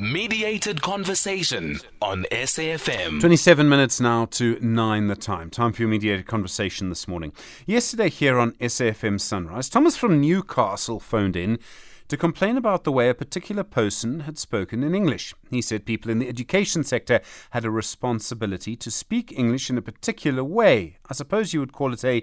Mediated conversation on SAFM. 27 minutes now to 9 the time. Time for your mediated conversation this morning. Yesterday, here on SAFM Sunrise, Thomas from Newcastle phoned in to complain about the way a particular person had spoken in English. He said people in the education sector had a responsibility to speak English in a particular way. I suppose you would call it a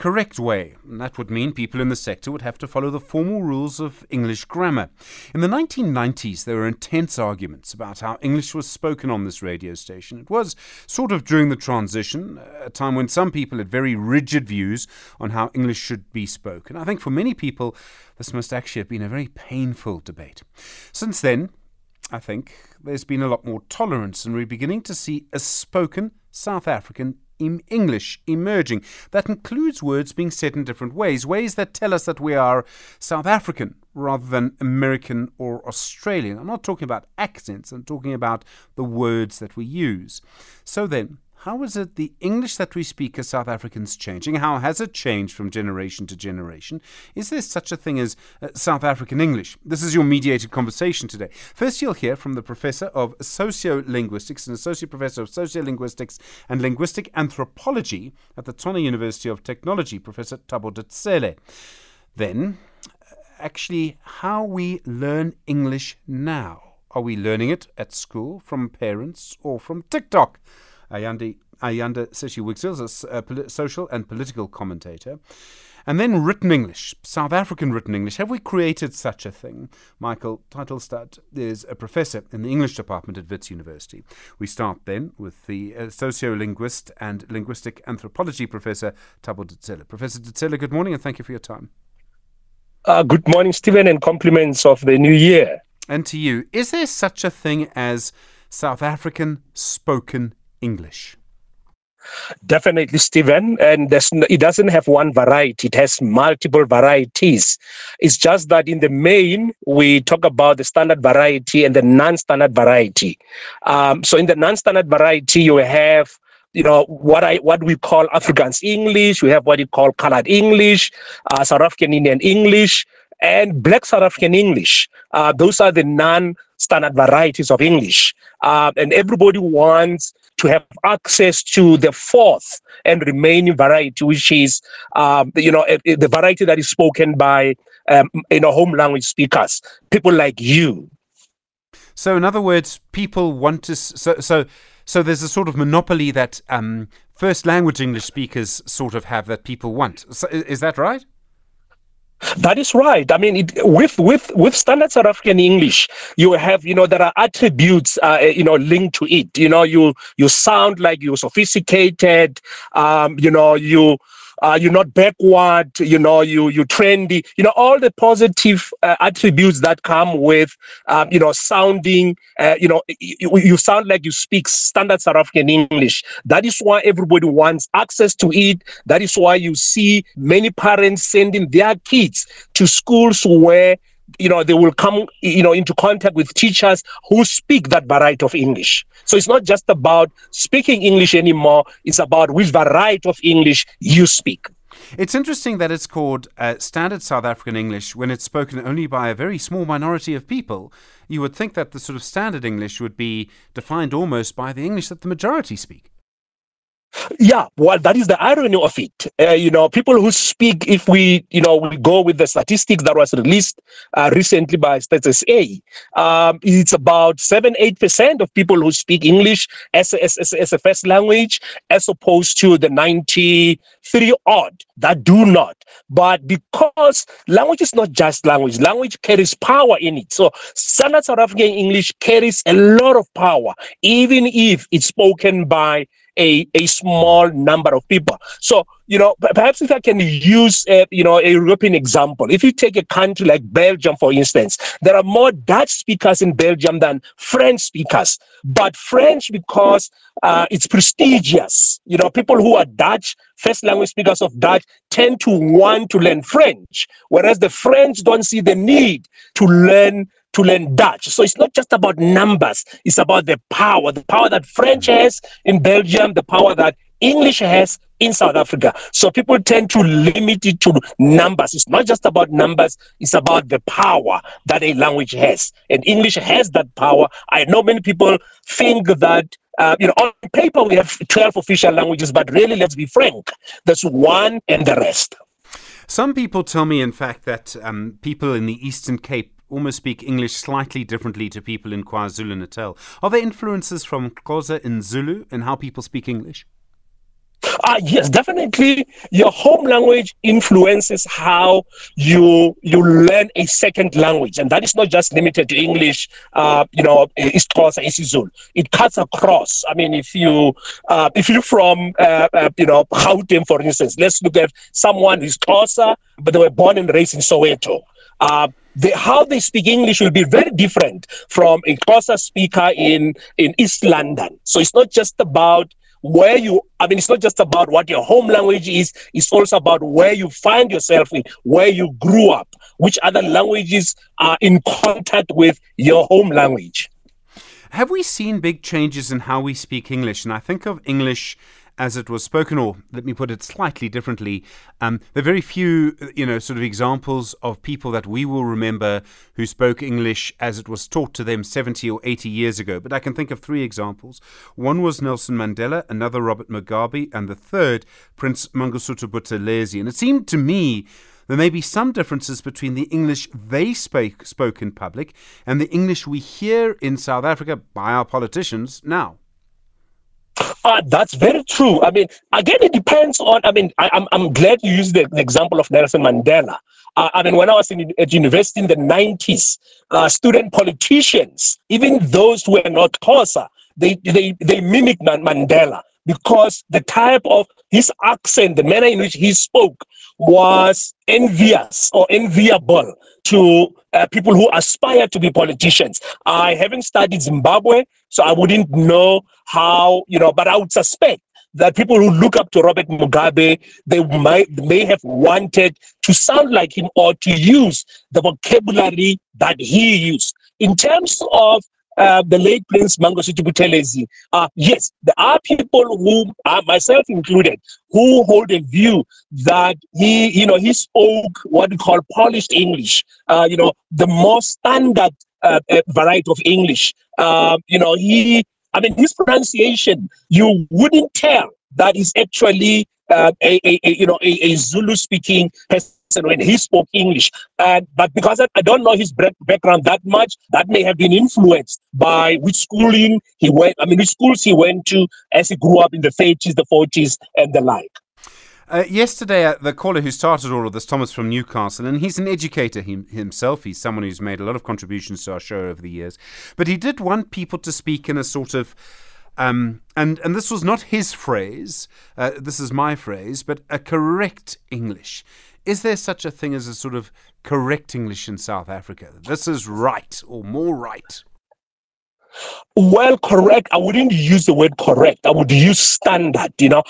correct way. And that would mean people in the sector would have to follow the formal rules of English grammar. In the 1990s, there were intense arguments about how English was spoken on this radio station. It was sort of during the transition, a time when some people had very rigid views on how English should be spoken. I think for many people, this must actually have been a very painful debate. Since then, I think there's been a lot more tolerance, and we're beginning to see a spoken South African English emerging. That includes words being said in different ways, ways that tell us that we are South African rather than American or Australian. I'm not talking about accents, I'm talking about the words that we use. So then, how is it the English that we speak as South Africans changing? How has it changed from generation to generation? Is there such a thing as uh, South African English? This is your mediated conversation today. First, you'll hear from the Professor of Sociolinguistics and Associate Professor of Sociolinguistics and Linguistic Anthropology at the Tshwane University of Technology, Professor Thabo Ditsele. Then, uh, actually, how we learn English now. Are we learning it at school, from parents, or from TikTok? Ayanda, Ayanda Sishi a social and political commentator. And then written English, South African written English. Have we created such a thing? Michael Titlestad is a professor in the English department at Wits University. We start then with the uh, sociolinguist and linguistic anthropology professor Thabo Ditsele. Professor Ditsele, good morning and thank you for your time. Uh, good morning, Stephen, and compliments of the new year. And to you, is there such a thing as South African spoken English? Definitely, Stephen. And it doesn't have one variety, it has multiple varieties. It's just that in the main, we talk about the standard variety and the non standard variety. Um, so, in the non standard variety, you have you know what I what we call Afrikaans English. We have what we call colored English, uh, South African Indian English, and Black South African English. Uh, those are the non-standard varieties of English, uh, and everybody wants to have access to the fourth and remaining variety, which is, um, you know, the variety that is spoken by, um, you know, home language speakers, people like you. So, in other words, people want to. So, so, so there's a sort of monopoly that um, first language English speakers sort of have that people want. So, is that right? That is right. I mean, it, with with with standard South African English, you have you know there are attributes uh, you know linked to it. You know, you you sound like you're sophisticated. Um, you know, you uh, you're not backward, you know, you you trendy, you know, all the positive uh, attributes that come with, um, you know, sounding, uh, you know, you, you, sound like you speak standard South African English. That is why everybody wants access to it. That is why you see many parents sending their kids to schools where you know they will come you know into contact with teachers who speak that variety of english so it's not just about speaking english anymore it's about which variety of english you speak it's interesting that it's called uh, standard South African English when it's spoken only by a very small minority of people. You would think that the sort of standard English would be defined almost by the English that the majority speak. Yeah, well, that is the irony of it. Uh, you know, people who speak, if we, you know, we go with the statistics that was released uh, recently by Stats SA, um, it's about seven, eight percent of people who speak English as a, as, as a first language, as opposed to the ninety-three odd that do not. But because language is not just language, language carries power in it. So standard South African English carries a lot of power, even if it's spoken by a, a small number of people. So, you know, perhaps if I can use, a, you know, a European example, if you take a country like Belgium, for instance, there are more Dutch speakers in Belgium than French speakers. But French, because uh, it's prestigious, you know, people who are Dutch, first language speakers of Dutch, tend to want to learn French, whereas the French don't see the need to learn to learn Dutch. So it's not just about numbers, it's about the power, the power that French has in Belgium, the power that English has in South Africa. So people tend to limit it to numbers. It's not just about numbers, it's about the power that a language has. And English has that power. I know many people think that uh, you know, on paper we have 12 official languages, but really, let's be frank, there's one and the rest. Some people tell me, in fact, that um, people in the Eastern Cape almost speak English slightly differently to people in KwaZulu Natal. Are there influences from Xhosa in Zulu in how people speak English? Uh, yes, definitely. Your home language influences how you you learn a second language, and that is not just limited to English. Uh, you know, isiXhosa, isiZulu. It cuts across. I mean, if you uh, if you're from uh, uh, you know Gauteng, for instance, let's look at someone who's Xhosa, but they were born and raised in Soweto. Uh, the, how they speak English will be very different from a Xhosa speaker in, in East London. So it's not just about where you i mean it's not just about what your home language is it's also about where you find yourself in where you grew up which other languages are in contact with your home language have we seen big changes in how we speak english and i think of english as it was spoken, or let me put it slightly differently, um, there are very few, you know, sort of examples of people that we will remember who spoke English as it was taught to them 70 or 80 years ago. But I can think of three examples. One was Nelson Mandela, another Robert Mugabe, and the third Prince Mangosuthu Buthelezi. And it seemed to me there may be some differences between the English they spoke, spoke in public and the English we hear in South Africa by our politicians now. Uh, that's very true. I mean, again, it depends on. I mean, I, am I'm, I'm glad you used the, the example of Nelson Mandela. Uh, I mean, when I was in, at university in the 90s, uh, student politicians, even those who were not Xhosa, they, they, they mimicked Mandela because the type of his accent, the manner in which he spoke, was envious or enviable to uh, people who aspire to be politicians. I haven't studied Zimbabwe, so I wouldn't know how, you know, but I would suspect that people who look up to Robert Mugabe, they might may have wanted to sound like him or to use the vocabulary that he used. In terms of uh, the late Prince Mangosuthu Buthelezi, uh, yes, there are people who, uh, myself included, who hold a view that he, you know, he spoke what we call polished English, uh, you know, the more standard uh, uh, variety of English. Uh, you know, he, I mean, his pronunciation, you wouldn't tell that is actually a, a, a, you know a, a Zulu speaking person when he spoke English. And but because I, I don't know his background that much, that may have been influenced by which schooling he went. I mean, which schools he went to as he grew up in the 30s, the 40s, and the like. Uh, yesterday, uh, the caller who started all of this, Thomas from Newcastle, and he's an educator him, himself. He's someone who's made a lot of contributions to our show over the years. But he did want people to speak in a sort of um, and and this was not his phrase. Uh, this is my phrase, but a correct English. Is there such a thing as a sort of correct English in South Africa? This is right or more right. Well, correct. I wouldn't use the word correct. I would use standard, you know.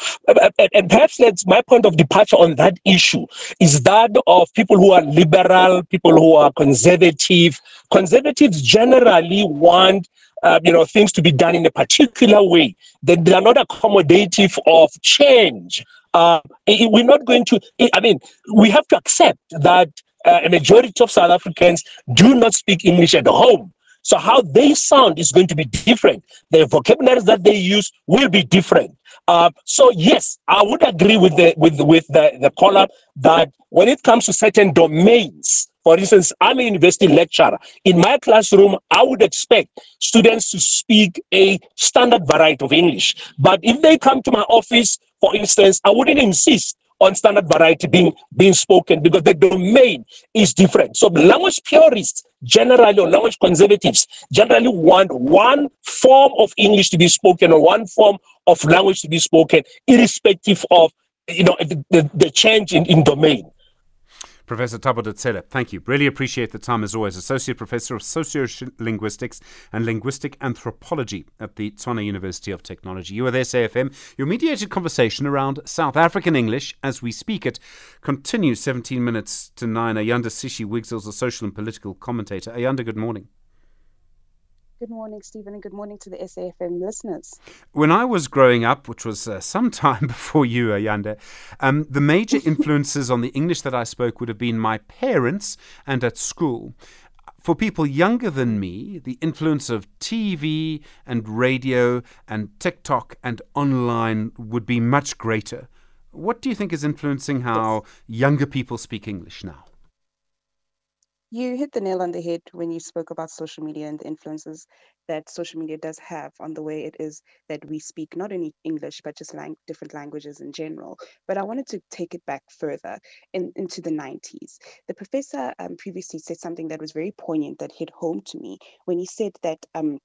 And perhaps that's my point of departure on that issue is that of people who are liberal, people who are conservative. Conservatives generally want uh, you know, things to be done in a particular way. They, they are not accommodative of change. Uh, we're not going to, I mean, we have to accept that uh, a majority of South Africans do not speak English at home. So how they sound is going to be different. The vocabularies that they use will be different. Uh, so yes, I would agree with the with with the, the caller that when it comes to certain domains, for instance, I'm a university lecturer. In my classroom, I would expect students to speak a standard variety of English. But if they come to my office, for instance, I wouldn't insist on standard variety being being spoken because the domain is different. So language purists generally or language conservatives generally want one form of English to be spoken or one form of language to be spoken, irrespective of you know the, the, the change in, in domain. Professor Thabo Ditsele, thank you. Really appreciate the time as always. Associate Professor of Sociolinguistics and Linguistic Anthropology at the Tshwane University of Technology. You are there, SAFM. Your mediated conversation around South African English as we speak it continues 17 minutes to 9. Ayanda Sishi Wigzell's a social and political commentator. Ayanda, good morning. Good morning, Stephen, and good morning to the SAFM listeners. When I was growing up, which was uh, some time before you, Ayanda, um, the major influences on the English that I spoke would have been my parents and at school. For people younger than me, the influence of TV and radio and TikTok and online would be much greater. What do you think is influencing how younger people speak English now? You hit the nail on the head when you spoke about social media and the influences that social media does have on the way it is that we speak not only English but just lang- different languages in general. But I wanted to take it back further in, into the 90s. The professor um, previously said something that was very poignant that hit home to me when he said that um,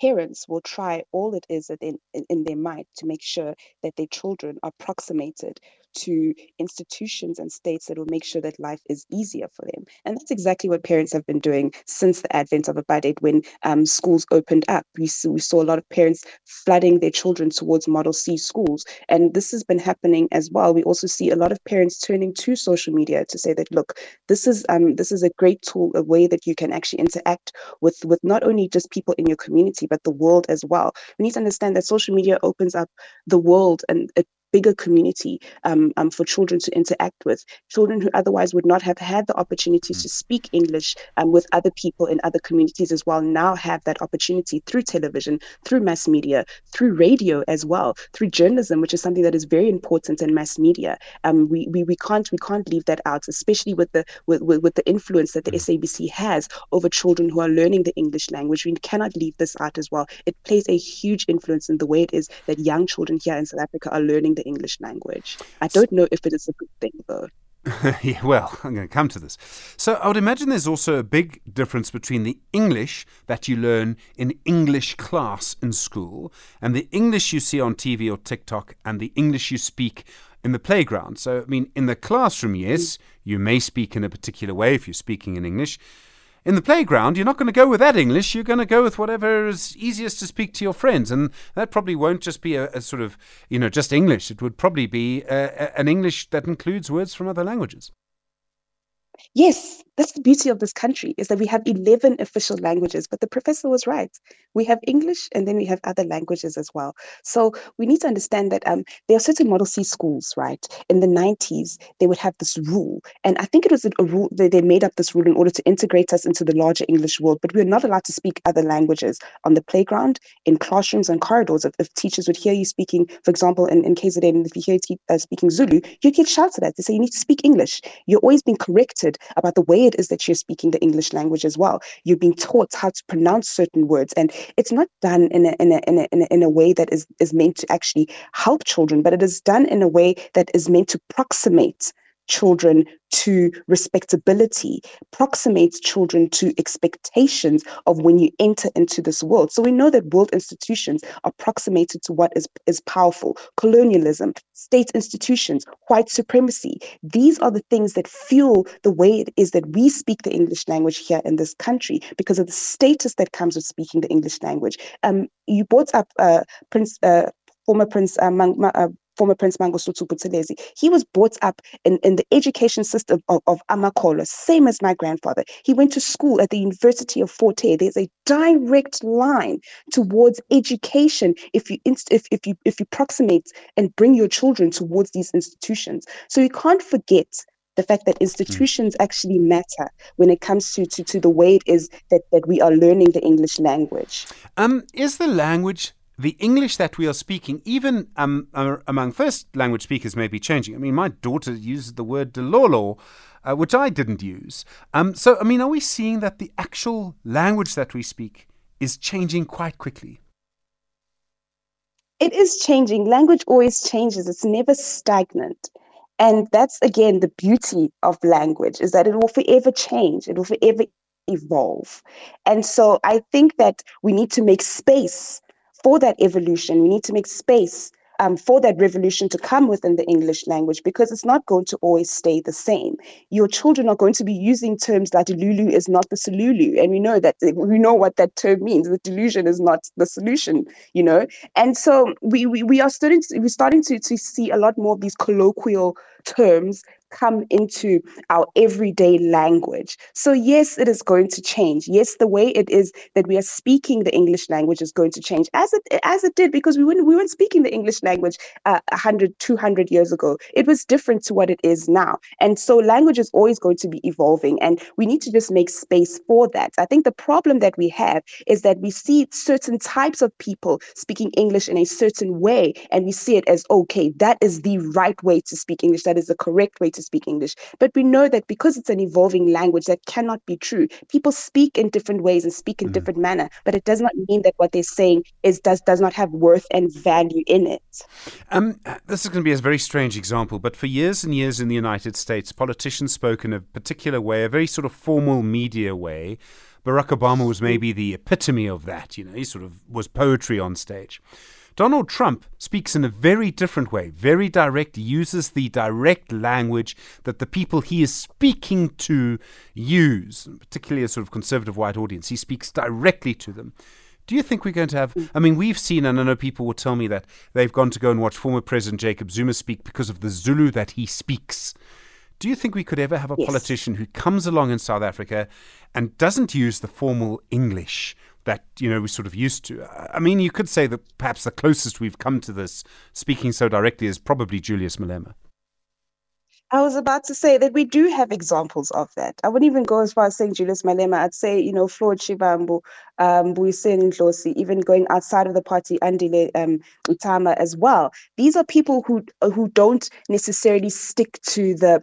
parents will try all it is in, in, in their might to make sure that their children are approximated to institutions and states that will make sure that life is easier for them. And that's exactly what parents have been doing since the advent of apartheid when um, schools opened up. We, we saw a lot of parents flooding their children towards Model C schools. And this has been happening as well. We also see a lot of parents turning to social media to say that, look, this is um, this is a great tool, a way that you can actually interact with, with not only just people in your community, but the world as well. We need to understand that social media opens up the world and it bigger community um, um, for children to interact with. Children who otherwise would not have had the opportunity mm. to speak English um, with other people in other communities as well now have that opportunity through television, through mass media, through radio as well, through journalism, which is something that is very important in mass media. Um, we, we, we can't we can't leave that out, especially with the with, with, with the influence that the mm. SABC has over children who are learning the English language. We cannot leave this out as well. It plays a huge influence in the way it is that young children here in South Africa are learning the English language. I don't know if it is a good thing though. yeah, well, I'm going to come to this. So, I would imagine there's also a big difference between the English that you learn in English class in school and the English you see on TV or TikTok and the English you speak in the playground. So, I mean, in the classroom, yes, mm. you may speak in a particular way if you're speaking in English. In the playground, you're not going to go with that English. You're going to go with whatever is easiest to speak to your friends, and that probably won't just be a, a sort of, you know, just English. It would probably be a, a, an English that includes words from other languages. Yes, that's the beauty of this country is that we have 11 official languages, but the professor was right. We have English and then we have other languages as well. So we need to understand that um, there are certain Model C schools, right? In the 90s, they would have this rule. And I think it was a, rule that they made up this rule in order to integrate us into the larger English world, but we are not allowed to speak other languages on the playground, in classrooms and corridors. If, if teachers would hear you speaking, for example, in, in KZN, if you hear you uh, speaking Zulu, you get shouted at. They say you need to speak English. You're always being corrected about the way it is that you're speaking the English language as well. You're being taught how to pronounce certain words, and it's not done in a in a in a in a, in a way that is is meant to actually help children, but it is done in a way that is meant to approximate children to respectability, approximates children to expectations of when you enter into this world. So we know that world institutions are approximated to what is, is powerful colonialism, state institutions, white supremacy. These are the things that fuel the way it is that we speak the English language here in this country because of the status that comes with speaking the English language. Um, you brought up uh, Prince. Uh, former Prince uh, Mang- uh, former Prince Mangosuthu Buthelezi, he was brought up in, in the education system of, of Amakolo, same as my grandfather. He went to school at the University of Fort Hare. There's a direct line towards education if you if, if you if you proximate and bring your children towards these institutions. So you can't forget the fact that institutions mm. actually matter when it comes to, to, to the way it is that, that we are learning the English language. Um, is the language the English that we are speaking, even um, among first language speakers, may be changing. I mean, my daughter uses the word delulu, uh, which I didn't use. Um, so, I mean, are we seeing that the actual language that we speak is changing quite quickly? It is changing. Language always changes, it's never stagnant. And that's, again, the beauty of language is that it will forever change, it will forever evolve. And so I think that we need to make space for that evolution. We need to make space um, for that revolution to come within the English language because it's not going to always stay the same. Your children are going to be using terms like Lulu is not the Solulu, and we know that we know what that term means. The delusion is not the solution, you know. And so we we, we are starting to, we're starting to, to see a lot more of these colloquial terms come into our everyday language. So, yes, it is going to change. Yes, the way it is that we are speaking the English language is going to change as it as it did because we weren't, we weren't speaking the English language uh, 100, 200 years ago. It was different to what it is now. And so, language is always going to be evolving, and we need to just make space for that. I think the problem that we have is that we see certain types of people speaking English in a certain way, and we see it as okay, that is the right way to speak English, that is the correct way to speak English. But we know that because it's an evolving language, that cannot be true. People speak in different ways and speak in mm. different manner, but it does not mean that what they're saying is does does not have worth and value in it. Um, this is going to be a very strange example, but for years and years in the United States, politicians spoke in a particular way, a very sort of formal media way. Barack Obama was maybe the epitome of that. You know, he sort of was poetry on stage. Donald Trump speaks in a very different way, very direct, he uses the direct language that the people he is speaking to use, particularly a sort of conservative white audience. He speaks directly to them. Do you think we're going to have? I mean, we've seen, and I know people will tell me that they've gone to go and watch former President Jacob Zuma speak because of the Zulu that he speaks. Do you think we could ever have a yes. politician who comes along in South Africa and doesn't use the formal English that you know we sort of used to. I mean, you could say that perhaps the closest we've come to this speaking so directly is probably Julius Malema. I was about to say that we do have examples of that. I wouldn't even go as far as saying Julius Malema. I'd say, you know, Floyd Shivambu, um, Mbuyiseni Ndlozi, even going outside of the party, Andile um, Mngxitama as well. These are people who who don't necessarily stick to the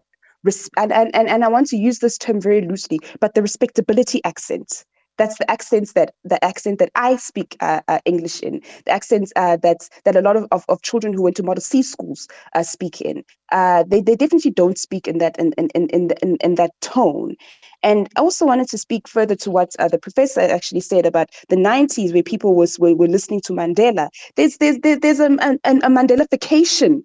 and, and, and I want to use this term very loosely, but the respectability accent that's the accents that the accent that I speak uh, uh, English in, the accents uh, that that a lot of, of, of, children who went to Model C schools uh, speak in. Uh, they, they definitely don't speak in that in in in in, in, that tone. And I also wanted to speak further to what uh, the professor actually said about the 90s, where people was were, were listening to Mandela. There's there's there's a, a, a Mandelification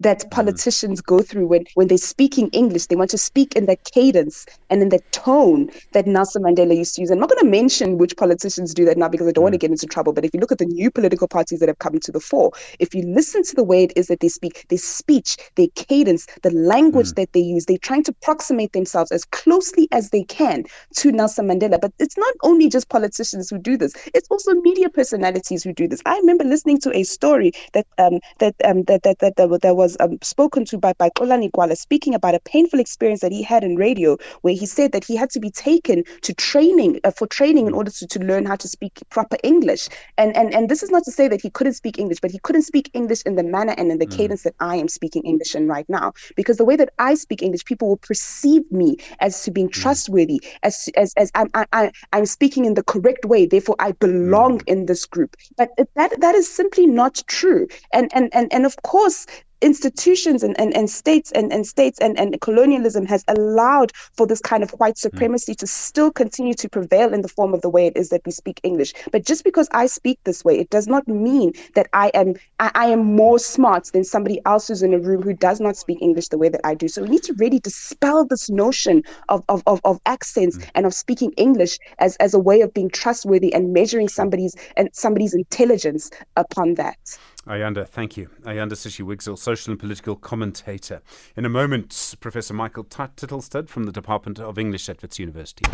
that mm. politicians go through when, when they're speaking English. They want to speak in the cadence and in the tone that Nelson Mandela used to use. I'm not going to mention which politicians do that now because I don't mm. want to get into trouble. But if you look at the new political parties that have come to the fore, if you listen to the way it is that they speak, their speech, their cadence, the language mm. that they use, they're trying to approximate themselves as closely as they can to Nelson Mandela. But it's not only just politicians who do this; it's also media personalities who do this. I remember listening to a story that um, that um, that, that that that, that was was um, spoken to by, by Gwala speaking about a painful experience that he had in radio, where he said that he had to be taken to training uh, for training in order to, to learn how to speak proper English. And, and and this is not to say that he couldn't speak English, but he couldn't speak English in the manner and in the mm. cadence that I am speaking English in right now. Because the way that I speak English, people will perceive me as to being mm. trustworthy, as as as I'm I, I'm speaking in the correct way. Therefore, I belong mm. in this group. But that that is simply not true. And and and and of course, institutions and, and, and states and, and states and, and colonialism has allowed for this kind of white hmm. supremacy mm. to still continue to prevail in the form of the way it is that we speak English. But just because I speak this way, it does not mean that I am I, I am more smart than somebody else who's in a room who does not speak English the way that I do. So we need to really dispel this notion of of, of, of accents mm. and of speaking English as, as a way of being trustworthy and measuring somebody's and somebody's intelligence upon that. Ayanda, thank you. Ayanda Sishi Wigzell, social and political commentator. In a moment, Professor Michael Titlestad from the Department of English at Wits University.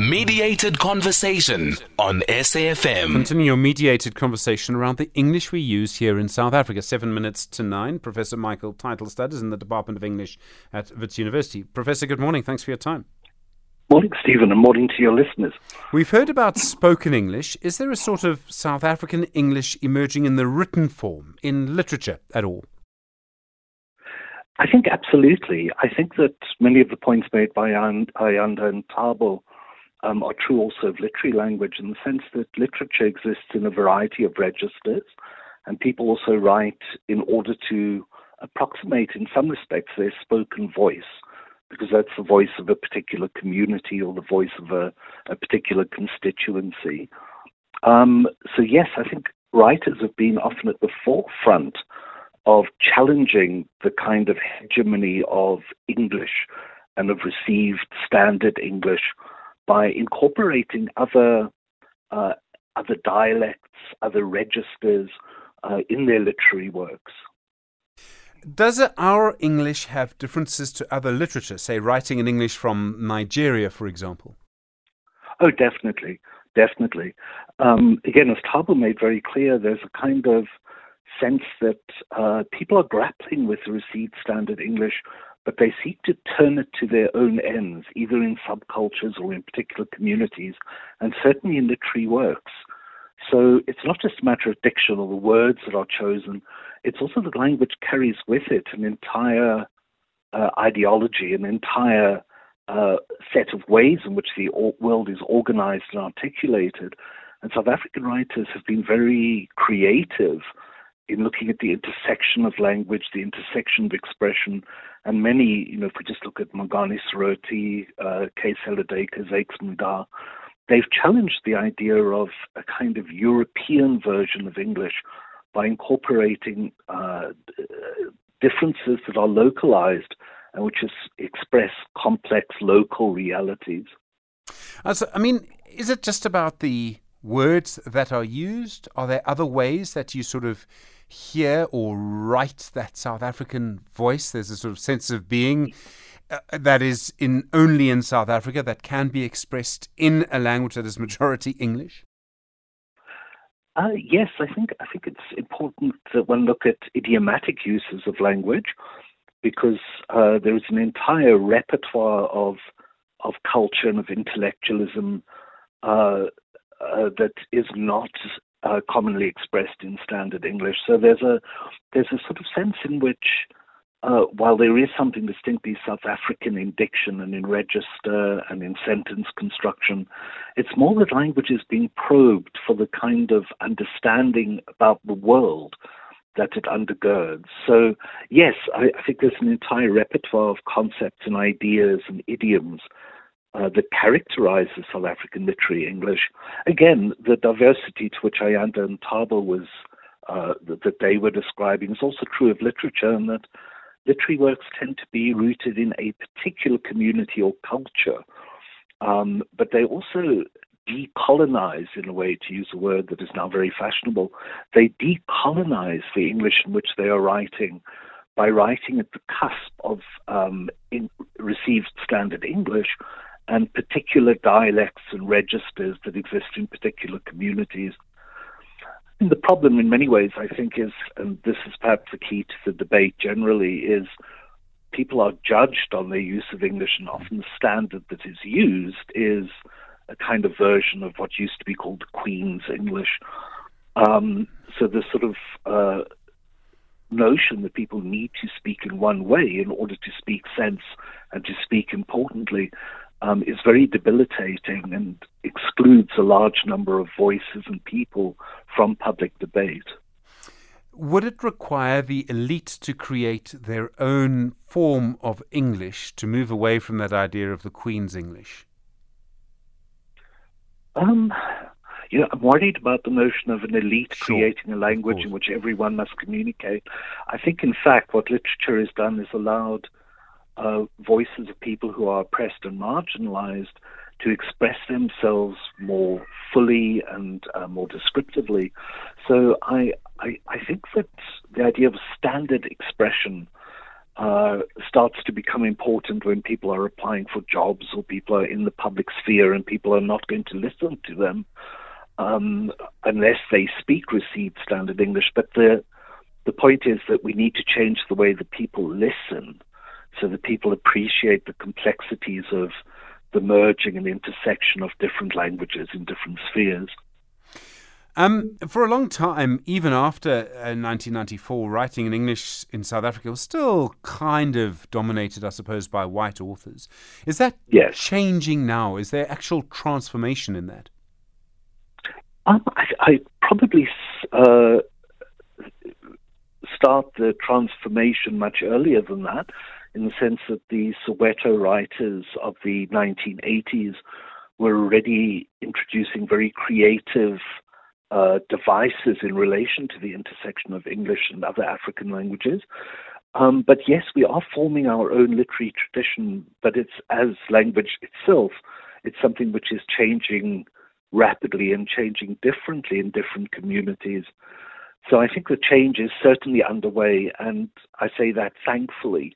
Mediated conversation on SAFM. Continue your mediated conversation around the English we use here in South Africa. Seven minutes to nine. Professor Michael Titlestad is in the Department of English at Wits University. Professor, good morning. Thanks for your time. Morning, Stephen, and morning to your listeners. We've heard about spoken English. Is there a sort of South African English emerging in the written form, in literature at all? I think absolutely. I think that many of the points made by Ayanda and Thabo um, are true also of literary language in the sense that literature exists in a variety of registers, and people also write in order to approximate, in some respects, their spoken voice because that's the voice of a particular community or the voice of a, a particular constituency. Um, so, yes, I think writers have been often at the forefront of challenging the kind of hegemony of English and of received standard English by incorporating other uh, other dialects, other registers uh, in their literary works. Does our English have differences to other literature, say writing in English from Nigeria, for example? Oh, definitely, definitely. Um, again, as Thabo made very clear, there's a kind of sense that uh, people are grappling with received standard English, but they seek to turn it to their own ends, either in subcultures or in particular communities, and certainly in literary works. So it's not just a matter of diction or the words that are chosen, it's also the language carries with it an entire uh, ideology, an entire uh, set of ways in which the world is organized and articulated. And South African writers have been very creative in looking at the intersection of language, the intersection of expression, and many, you know, if we just look at Mongane Serote, uh, K. Sello Duiker, Zakes Mda, they've challenged the idea of a kind of European version of English by incorporating uh, differences that are localized and which is, express complex local realities. Uh, I mean, is it just about the words that are used? Are there other ways that you sort of hear or write that South African voice? There's a sort of sense of being uh, that is in only in South Africa that can be expressed in a language that is majority English. Uh, yes, I think I think it's important that one look at idiomatic uses of language because uh, there is an entire repertoire of of culture and of intellectualism uh, uh, that is not commonly expressed in standard English. So there's a there's a sort of sense in which, uh, while there is something distinctly South African in diction and in register and in sentence construction, it's more that language is being probed for the kind of understanding about the world that it undergirds. So yes, I, I think there's an entire repertoire of concepts and ideas and idioms uh, that characterizes South African literary English. Again, the diversity to which Ayanda and Thabo was uh, that, that, they were describing is also true of literature, and that literary works tend to be rooted in a particular community or culture. Um, but they also decolonize, in a way, to use a word that is now very fashionable. They decolonize the English in which they are writing by writing at the cusp of um, received standard English and particular dialects and registers that exist in particular communities. The problem, in many ways, I think, is, and this is perhaps the key to the debate generally, is people are judged on their use of English, and often the standard that is used is a kind of version of what used to be called Queen's English. Um, so the sort of uh, notion that people need to speak in one way in order to speak sense and to speak importantly um, is very debilitating and excludes a large number of voices and people from public debate. Would it require the elite to create their own form of English to move away from that idea of the Queen's English? Um, you know, I'm worried about the notion of an elite sure, creating a language in which everyone must communicate. I think, in fact, what literature has done is allowed uh, voices of people who are oppressed and marginalized to express themselves more fully and uh, more descriptively. So I, I, I, think that the idea of standard expression uh, starts to become important when people are applying for jobs or people are in the public sphere and people are not going to listen to them um, unless they speak received standard English. But the the point is that we need to change the way that people listen so that people appreciate the complexities of the merging and intersection of different languages in different spheres. Um, for a long time, even after uh, 1994, writing in English in South Africa was still kind of dominated, I suppose, by white authors. Is that yes. changing now? Is there actual transformation in that? Um, I, I, probably uh, start the transformation much earlier than that in the sense that the Soweto writers of the 1980s were already introducing very creative uh, devices in relation to the intersection of English and other African languages. Um, but yes, we are forming our own literary tradition, but it's as language itself, it's something which is changing rapidly and changing differently in different communities. So I think the change is certainly underway, and I say that thankfully,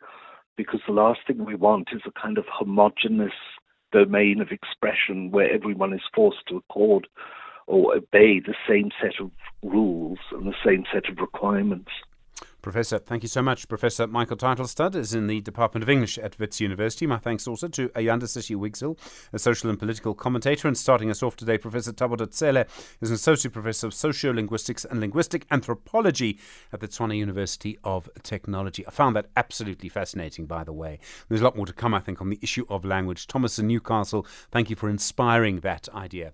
because the last thing we want is a kind of homogenous domain of expression where everyone is forced to accord or obey the same set of rules and the same set of requirements. Professor, thank you so much. Professor Michael Titlestad is in the Department of English at Wits University. My thanks also to Ayanda Wigzell, a social and political commentator. And starting us off today, Professor Thabo Ditsele is an associate professor of sociolinguistics and linguistic anthropology at the Tshwane University of Technology. I found that absolutely fascinating, by the way. There's a lot more to come, I think, on the issue of language. Thomas in Newcastle, thank you for inspiring that idea.